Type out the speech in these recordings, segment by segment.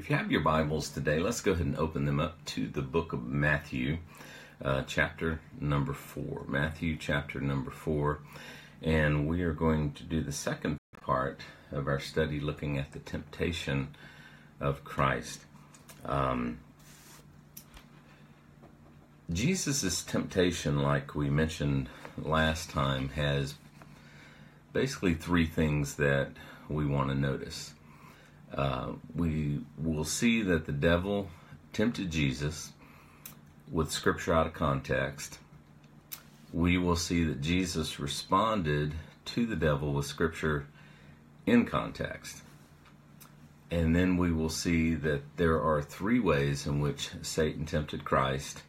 If you have your Bibles today, let's go ahead and open them up to the book of Matthew, uh, chapter number four. Matthew, chapter number four. And we are going to do the second part of our study looking at the temptation of Christ. Um, Jesus' temptation, like we mentioned last time, has basically three things that we want to notice. Uh, we will see that the devil tempted Jesus with scripture out of context. We will see that Jesus responded to the devil with scripture in context. And then we will see that there are three ways in which Satan tempted Christ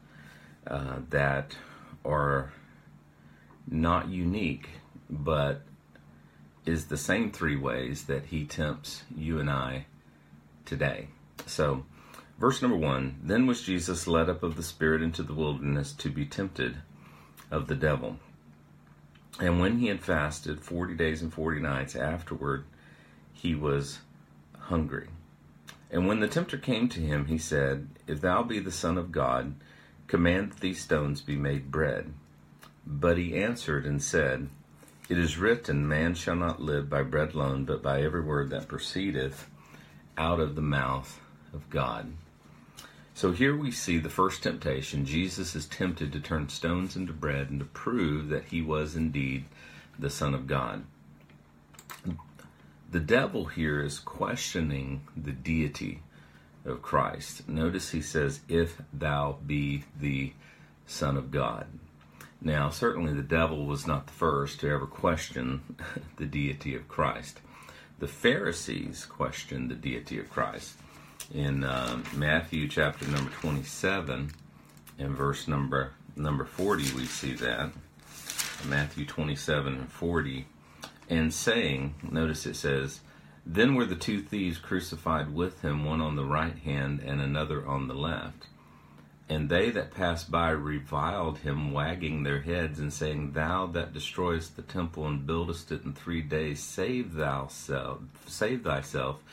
uh, that are not unique, but is the same three ways that he tempts you and I today. So, verse number one Then was Jesus led up of the Spirit into the wilderness to be tempted of the devil. And when he had fasted forty days and forty nights afterward, he was hungry. And when the tempter came to him, he said, If thou be the Son of God, command that these stones be made bread. But he answered and said, it is written, Man shall not live by bread alone, but by every word that proceedeth out of the mouth of God. So here we see the first temptation. Jesus is tempted to turn stones into bread and to prove that he was indeed the Son of God. The devil here is questioning the deity of Christ. Notice he says, If thou be the Son of God. Now, certainly the devil was not the first to ever question the deity of Christ. The Pharisees questioned the deity of Christ. In uh, Matthew chapter number 27 and verse number number 40, we see that. Matthew 27 and 40. And saying, notice it says, Then were the two thieves crucified with him, one on the right hand and another on the left. And they that passed by reviled him, wagging their heads, and saying, Thou that destroyest the temple and buildest it in three days, save thyself, save thyself,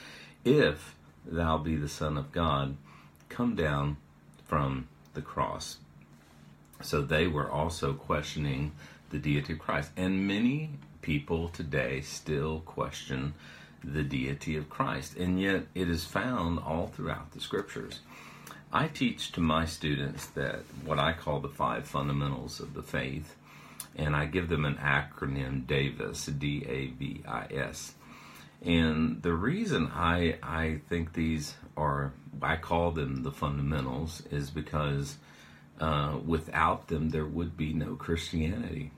if thou be the Son of God, come down from the cross. So they were also questioning the deity of Christ. And many people today still question the deity of Christ. And yet it is found all throughout the scriptures. I teach to my students that what I call the five fundamentals of the faith, and I give them an acronym DAVIS, D A V I S. And the reason I I think these are I call them the fundamentals is because uh, without them there would be no Christianity.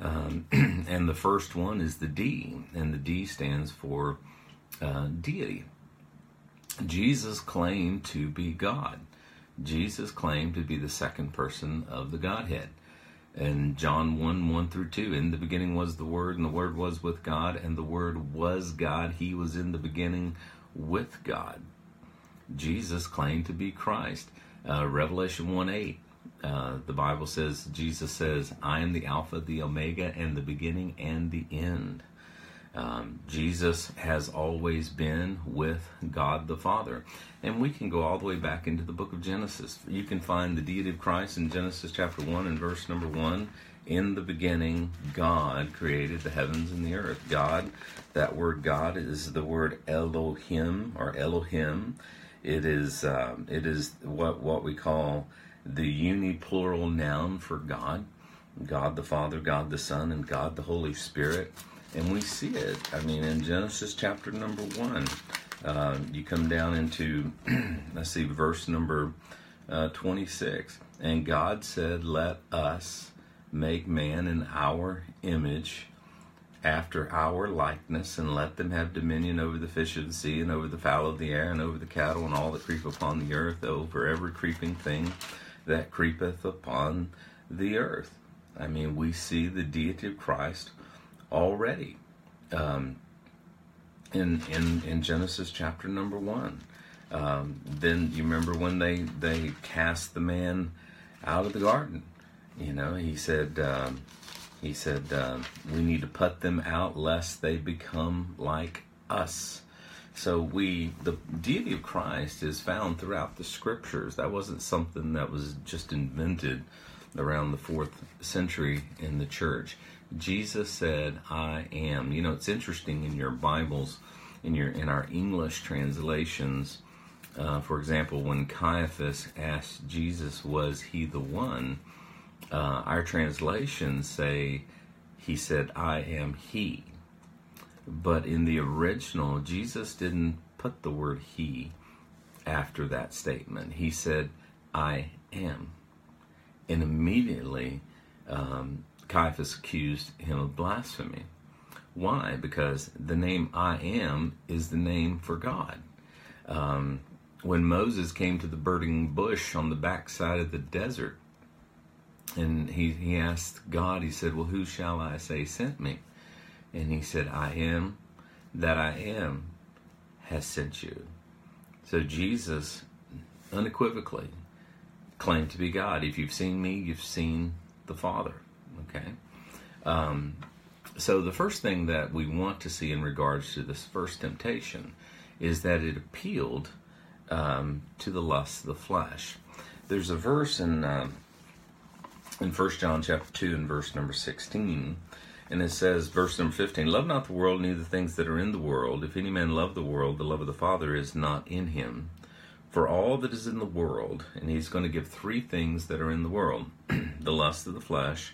Um, and the first one is the D, and the D stands for uh, deity. Jesus claimed to be God. Jesus claimed to be the second person of the Godhead. And John 1 1 through 2, in the beginning was the Word, and the Word was with God, and the Word was God. He was in the beginning with God. Jesus claimed to be Christ. Uh, Revelation 1 8, uh, the Bible says, Jesus says, I am the Alpha, the Omega, and the beginning and the end. Um, Jesus has always been with God the Father. And we can go all the way back into the book of Genesis. You can find the deity of Christ in Genesis chapter 1 and verse number 1. In the beginning, God created the heavens and the earth. God, that word God is the word Elohim or Elohim. It is um, it is what what we call the uniplural noun for God. God the Father, God the Son, and God the Holy Spirit. And we see it. I mean, in Genesis chapter number one, uh, you come down into, let's see, verse number uh, 26. And God said, Let us make man in our image after our likeness, and let them have dominion over the fish of the sea, and over the fowl of the air, and over the cattle, and all that creep upon the earth, over every creeping thing that creepeth upon the earth. I mean, we see the deity of Christ already um, in, in, in Genesis chapter number one. Um, then you remember when they, they cast the man out of the garden. You know, he said, um, he said, uh, we need to put them out lest they become like us. So we the deity of Christ is found throughout the scriptures. That wasn't something that was just invented around the fourth century in the church. Jesus said, "I am." You know, it's interesting in your Bibles, in your in our English translations. Uh, for example, when Caiaphas asked Jesus, "Was he the one?" Uh, our translations say, "He said, I am he." But in the original, Jesus didn't put the word he after that statement. He said, I am. And immediately, um, Caiaphas accused him of blasphemy. Why? Because the name I am is the name for God. Um, when Moses came to the burning bush on the backside of the desert, and he, he asked God, he said, Well, who shall I say sent me? And he said, I am that I am has sent you. So Jesus unequivocally claimed to be God. If you've seen me, you've seen the Father. Okay? Um, so the first thing that we want to see in regards to this first temptation is that it appealed um, to the lust of the flesh. There's a verse in um, in First John chapter two and verse number sixteen and it says, verse number 15, Love not the world, neither the things that are in the world. If any man love the world, the love of the Father is not in him. For all that is in the world, and he's going to give three things that are in the world the lust of the flesh,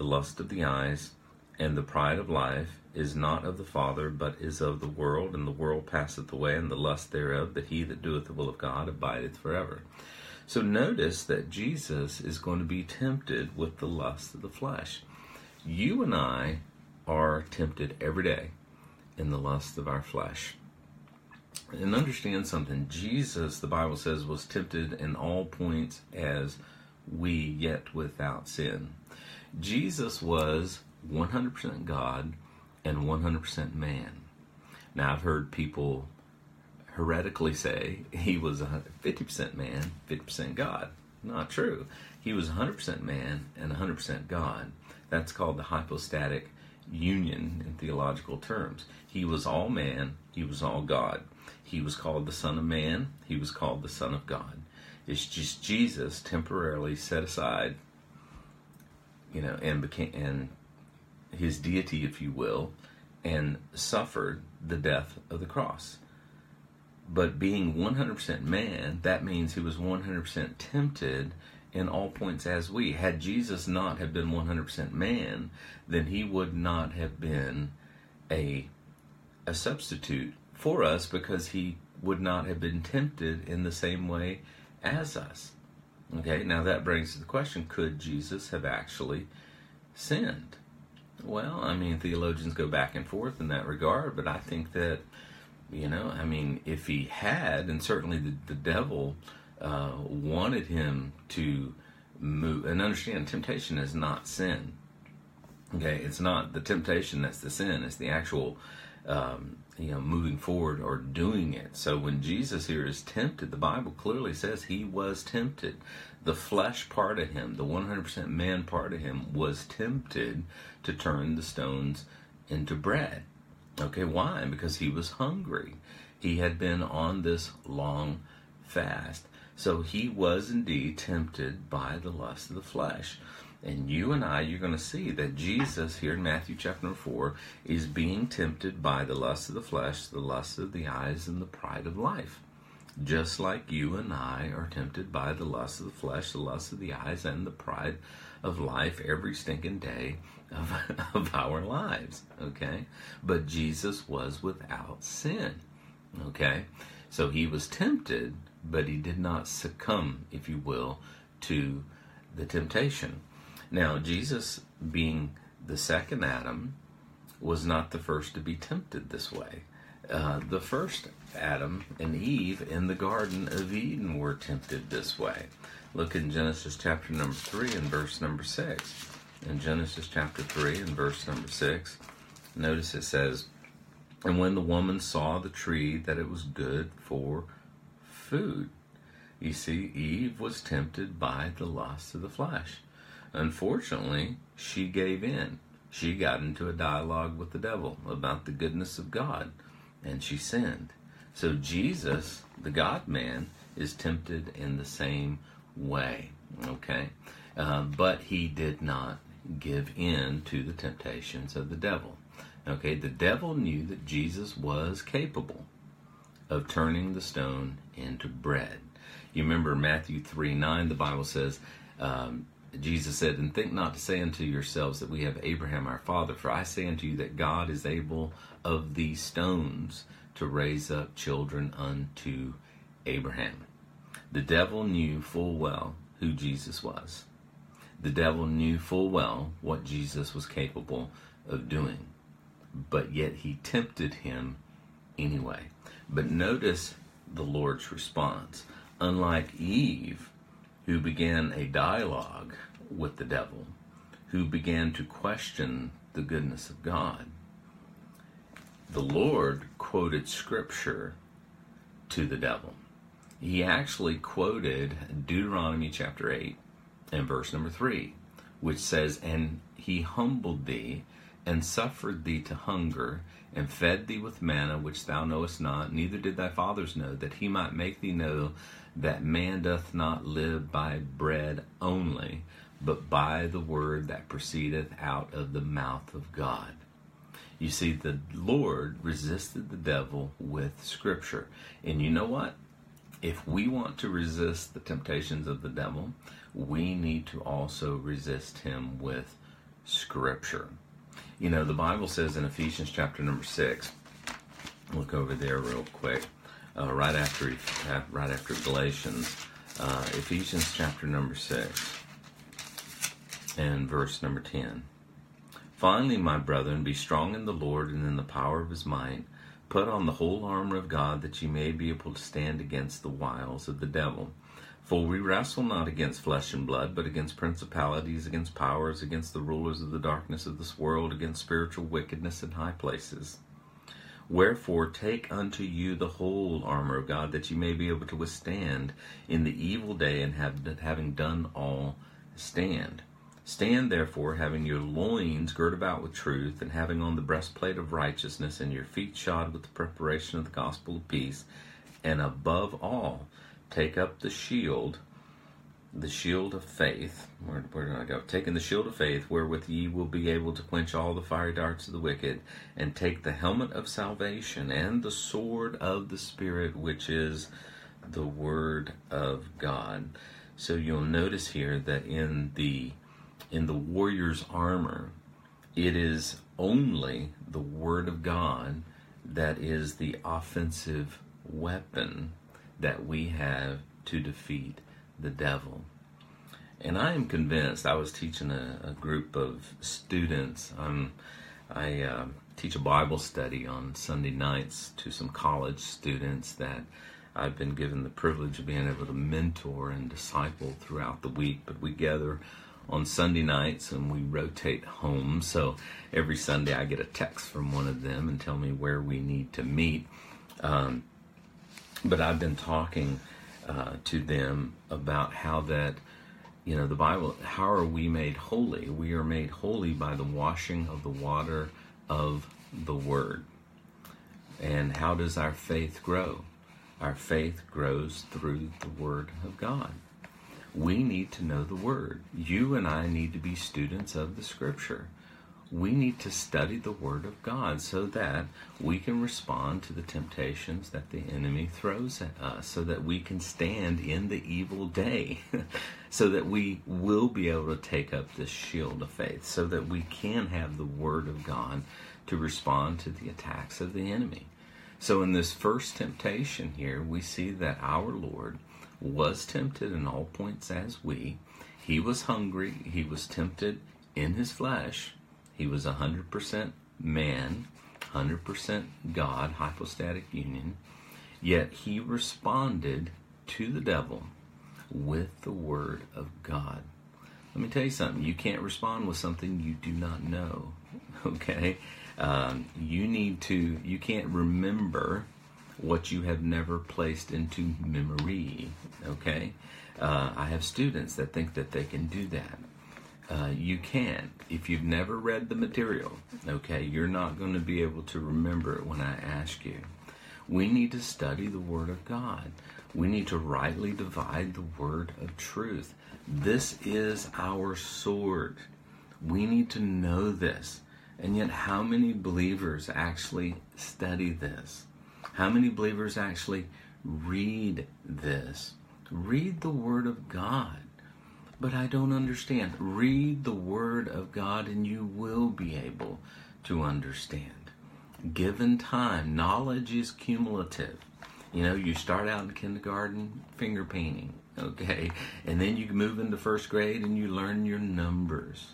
the lust of the eyes, and the pride of life is not of the Father, but is of the world, and the world passeth away, and the lust thereof, but he that doeth the will of God abideth forever. So notice that Jesus is going to be tempted with the lust of the flesh. You and I are tempted every day in the lust of our flesh. And understand something Jesus, the Bible says, was tempted in all points as we, yet without sin. Jesus was 100% God and 100% man. Now, I've heard people heretically say he was 50% man, 50% God. Not true. He was 100% man and 100% God. That's called the hypostatic union in theological terms. He was all man, he was all God. He was called the Son of Man, he was called the Son of God. It's just Jesus temporarily set aside, you know, and became and his deity, if you will, and suffered the death of the cross. But being 100% man, that means he was 100% tempted in all points as we. Had Jesus not have been 100% man, then he would not have been a a substitute for us because he would not have been tempted in the same way as us. Okay, now that brings to the question could Jesus have actually sinned? Well, I mean, theologians go back and forth in that regard, but I think that, you know, I mean, if he had, and certainly the, the devil uh, wanted him to move and understand temptation is not sin okay it's not the temptation that's the sin it's the actual um, you know moving forward or doing it. So when jesus here is tempted the bible clearly says he was tempted. The flesh part of him the 100% man part of him was tempted to turn the stones into bread. Okay why? Because he was hungry. He had been on this long fast. So he was indeed tempted by the lust of the flesh. And you and I, you're going to see that Jesus here in Matthew chapter 4 is being tempted by the lust of the flesh, the lust of the eyes, and the pride of life. Just like you and I are tempted by the lust of the flesh, the lust of the eyes, and the pride of life every stinking day of, of our lives. Okay? But Jesus was without sin. Okay? So he was tempted but he did not succumb, if you will, to the temptation. Now, Jesus, being the second Adam, was not the first to be tempted this way. Uh, the first Adam and Eve in the Garden of Eden were tempted this way. Look in Genesis chapter number 3 and verse number 6. In Genesis chapter 3 and verse number 6, notice it says, And when the woman saw the tree that it was good for food. You see, Eve was tempted by the lust of the flesh. Unfortunately, she gave in. She got into a dialogue with the devil about the goodness of God, and she sinned. So Jesus, the God man, is tempted in the same way. Okay? Uh, but he did not give in to the temptations of the devil. Okay? The devil knew that Jesus was capable of turning the stone into bread. You remember Matthew 3 9, the Bible says, um, Jesus said, And think not to say unto yourselves that we have Abraham our father, for I say unto you that God is able of these stones to raise up children unto Abraham. The devil knew full well who Jesus was. The devil knew full well what Jesus was capable of doing, but yet he tempted him anyway. But notice the Lord's response. Unlike Eve, who began a dialogue with the devil, who began to question the goodness of God, the Lord quoted scripture to the devil. He actually quoted Deuteronomy chapter 8 and verse number 3, which says, And he humbled thee and suffered thee to hunger and fed thee with manna which thou knowest not, neither did thy fathers know, that he might make thee know that man doth not live by bread only, but by the word that proceedeth out of the mouth of God. You see, the Lord resisted the devil with Scripture. And you know what? If we want to resist the temptations of the devil, we need to also resist him with Scripture. You know, the Bible says in Ephesians chapter number 6, look over there real quick, uh, right after right after Galatians, uh, Ephesians chapter number 6 and verse number 10. Finally, my brethren, be strong in the Lord and in the power of his might. Put on the whole armor of God that ye may be able to stand against the wiles of the devil. For we wrestle not against flesh and blood, but against principalities, against powers, against the rulers of the darkness of this world, against spiritual wickedness in high places. Wherefore, take unto you the whole armor of God, that ye may be able to withstand in the evil day, and have, having done all, stand. Stand therefore, having your loins girt about with truth, and having on the breastplate of righteousness, and your feet shod with the preparation of the gospel of peace, and above all, take up the shield, the shield of faith. Where, where I go? Taking the shield of faith, wherewith ye will be able to quench all the fiery darts of the wicked, and take the helmet of salvation, and the sword of the Spirit, which is the Word of God. So you'll notice here that in the in the warrior's armor, it is only the Word of God that is the offensive weapon that we have to defeat the devil. And I am convinced, I was teaching a, a group of students. Um, I uh, teach a Bible study on Sunday nights to some college students that I've been given the privilege of being able to mentor and disciple throughout the week. But we gather on Sunday nights and we rotate home. So every Sunday I get a text from one of them and tell me where we need to meet. Um, but I've been talking uh, to them about how that, you know, the Bible, how are we made holy? We are made holy by the washing of the water of the Word. And how does our faith grow? Our faith grows through the Word of God we need to know the Word. You and I need to be students of the Scripture. We need to study the Word of God so that we can respond to the temptations that the enemy throws at us, so that we can stand in the evil day, so that we will be able to take up this shield of faith, so that we can have the Word of God to respond to the attacks of the enemy. So, in this first temptation here, we see that our Lord was tempted in all points as we. He was hungry. He was tempted in his flesh. He was 100% man, 100% God, hypostatic union. Yet he responded to the devil with the word of God. Let me tell you something. You can't respond with something you do not know. Okay? Um, you need to, you can't remember what you have never placed into memory. Okay? Uh, I have students that think that they can do that. Uh, you can. If you've never read the material, okay, you're not going to be able to remember it when I ask you. We need to study the Word of God. We need to rightly divide the Word of truth. This is our sword. We need to know this. And yet, how many believers actually study this? How many believers actually read this? Read the Word of God. But I don't understand. Read the Word of God and you will be able to understand. Given time, knowledge is cumulative. You know, you start out in kindergarten finger painting, okay? And then you move into first grade and you learn your numbers.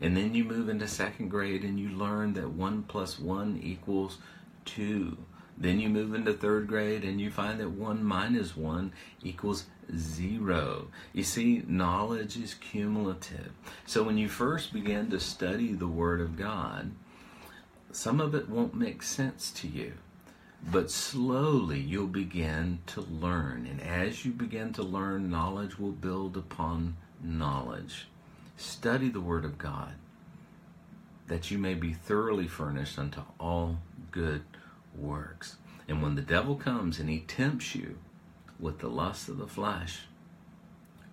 And then you move into second grade and you learn that 1 plus 1 equals 2. Then you move into third grade and you find that 1 minus 1 equals 0. You see, knowledge is cumulative. So when you first begin to study the Word of God, some of it won't make sense to you. But slowly you'll begin to learn. And as you begin to learn, knowledge will build upon knowledge. Study the Word of God that you may be thoroughly furnished unto all good works. And when the devil comes and he tempts you with the lust of the flesh,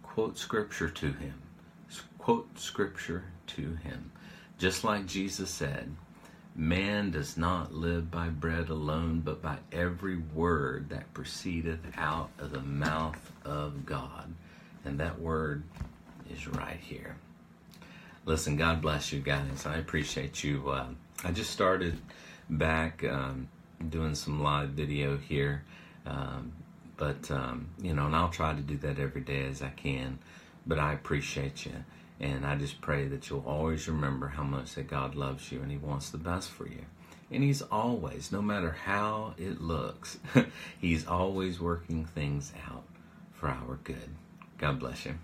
quote scripture to him. Quote scripture to him. Just like Jesus said, Man does not live by bread alone, but by every word that proceedeth out of the mouth of God. And that word is right here. Listen, God bless you guys. I appreciate you. Uh, I just started back um, doing some live video here. Um, but, um, you know, and I'll try to do that every day as I can. But I appreciate you. And I just pray that you'll always remember how much that God loves you and He wants the best for you. And He's always, no matter how it looks, He's always working things out for our good. God bless you.